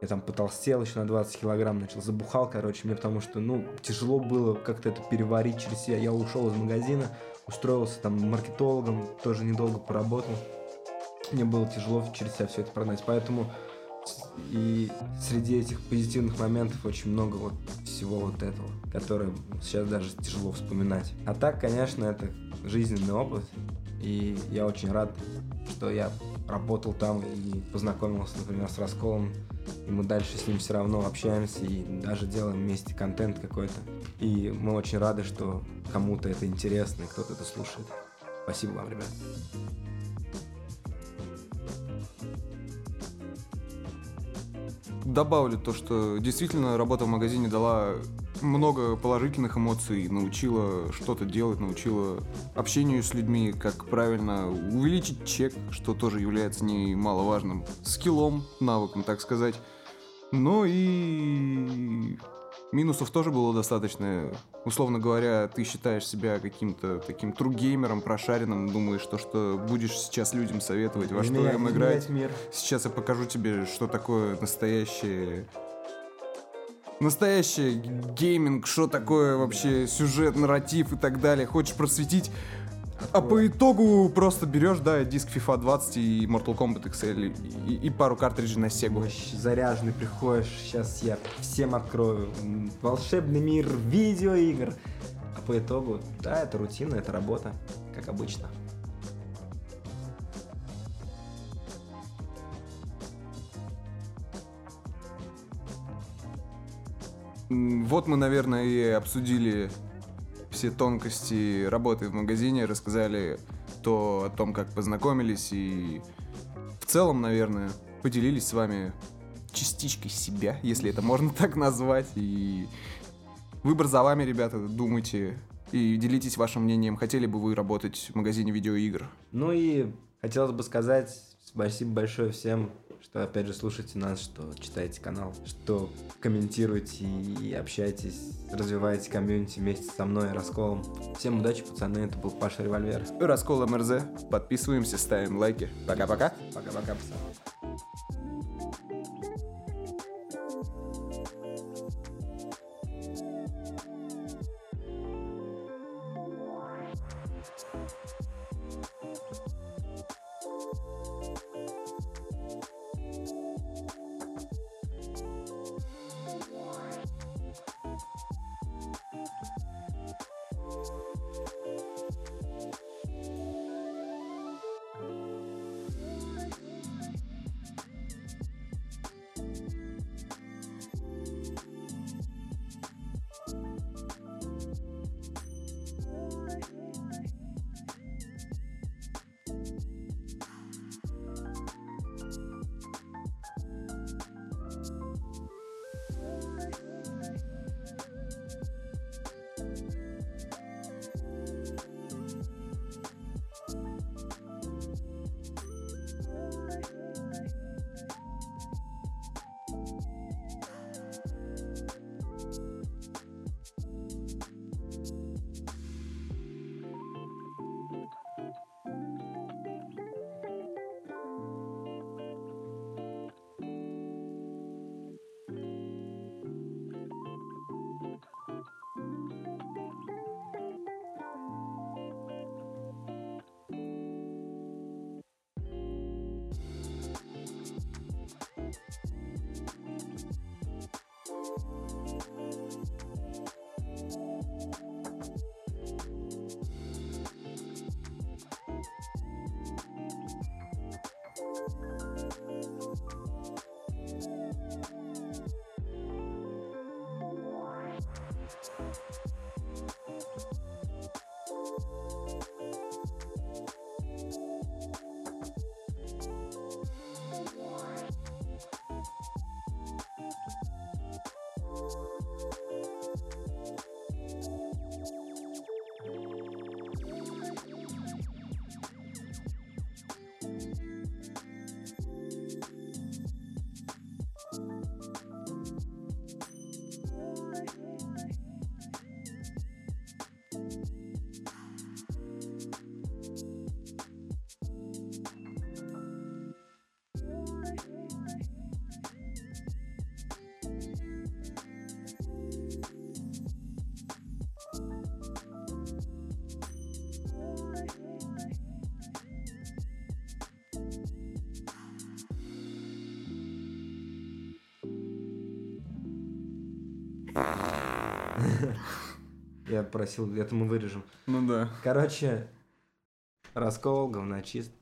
Я там потолстел еще на 20 килограмм, начал забухал, короче, мне потому что, ну, тяжело было как-то это переварить через себя. Я ушел из магазина, устроился там маркетологом, тоже недолго поработал. Мне было тяжело через себя все это прогнать, поэтому и среди этих позитивных моментов очень много вот всего вот этого, которое сейчас даже тяжело вспоминать. А так, конечно, это жизненный опыт, и я очень рад, что я работал там и познакомился, например, с Расколом, и мы дальше с ним все равно общаемся и даже делаем вместе контент какой-то. И мы очень рады, что кому-то это интересно и кто-то это слушает. Спасибо вам, ребят. добавлю то, что действительно работа в магазине дала много положительных эмоций, научила что-то делать, научила общению с людьми, как правильно увеличить чек, что тоже является немаловажным скиллом, навыком, так сказать. Ну и Минусов тоже было достаточно. Условно говоря, ты считаешь себя каким-то таким тругеймером, прошаренным, думаешь, что, что будешь сейчас людям советовать, во что им играть. Мир. Сейчас я покажу тебе, что такое настоящее настоящий гейминг, что такое вообще сюжет, нарратив и так далее. Хочешь просветить а по итогу просто берешь, да, диск FIFA 20 и Mortal Kombat XL и, и пару картриджей на Sega. Заряженный приходишь, сейчас я всем открою. Волшебный мир видеоигр. А по итогу, да, это рутина, это работа, как обычно. Вот мы, наверное, и обсудили все тонкости работы в магазине, рассказали то о том, как познакомились и в целом, наверное, поделились с вами частичкой себя, если это можно так назвать. И выбор за вами, ребята, думайте и делитесь вашим мнением. Хотели бы вы работать в магазине видеоигр? Ну и хотелось бы сказать спасибо большое всем что опять же слушайте нас, что читаете канал, что комментируете и общаетесь, развиваете комьюнити вместе со мной и Расколом. Всем удачи, пацаны, это был Паша Револьвер. Раскол МРЗ. Подписываемся, ставим лайки. Пока-пока. Пока-пока, пацаны. [LAUGHS] Я просил, это мы вырежем. Ну да. Короче, раскол, говночист.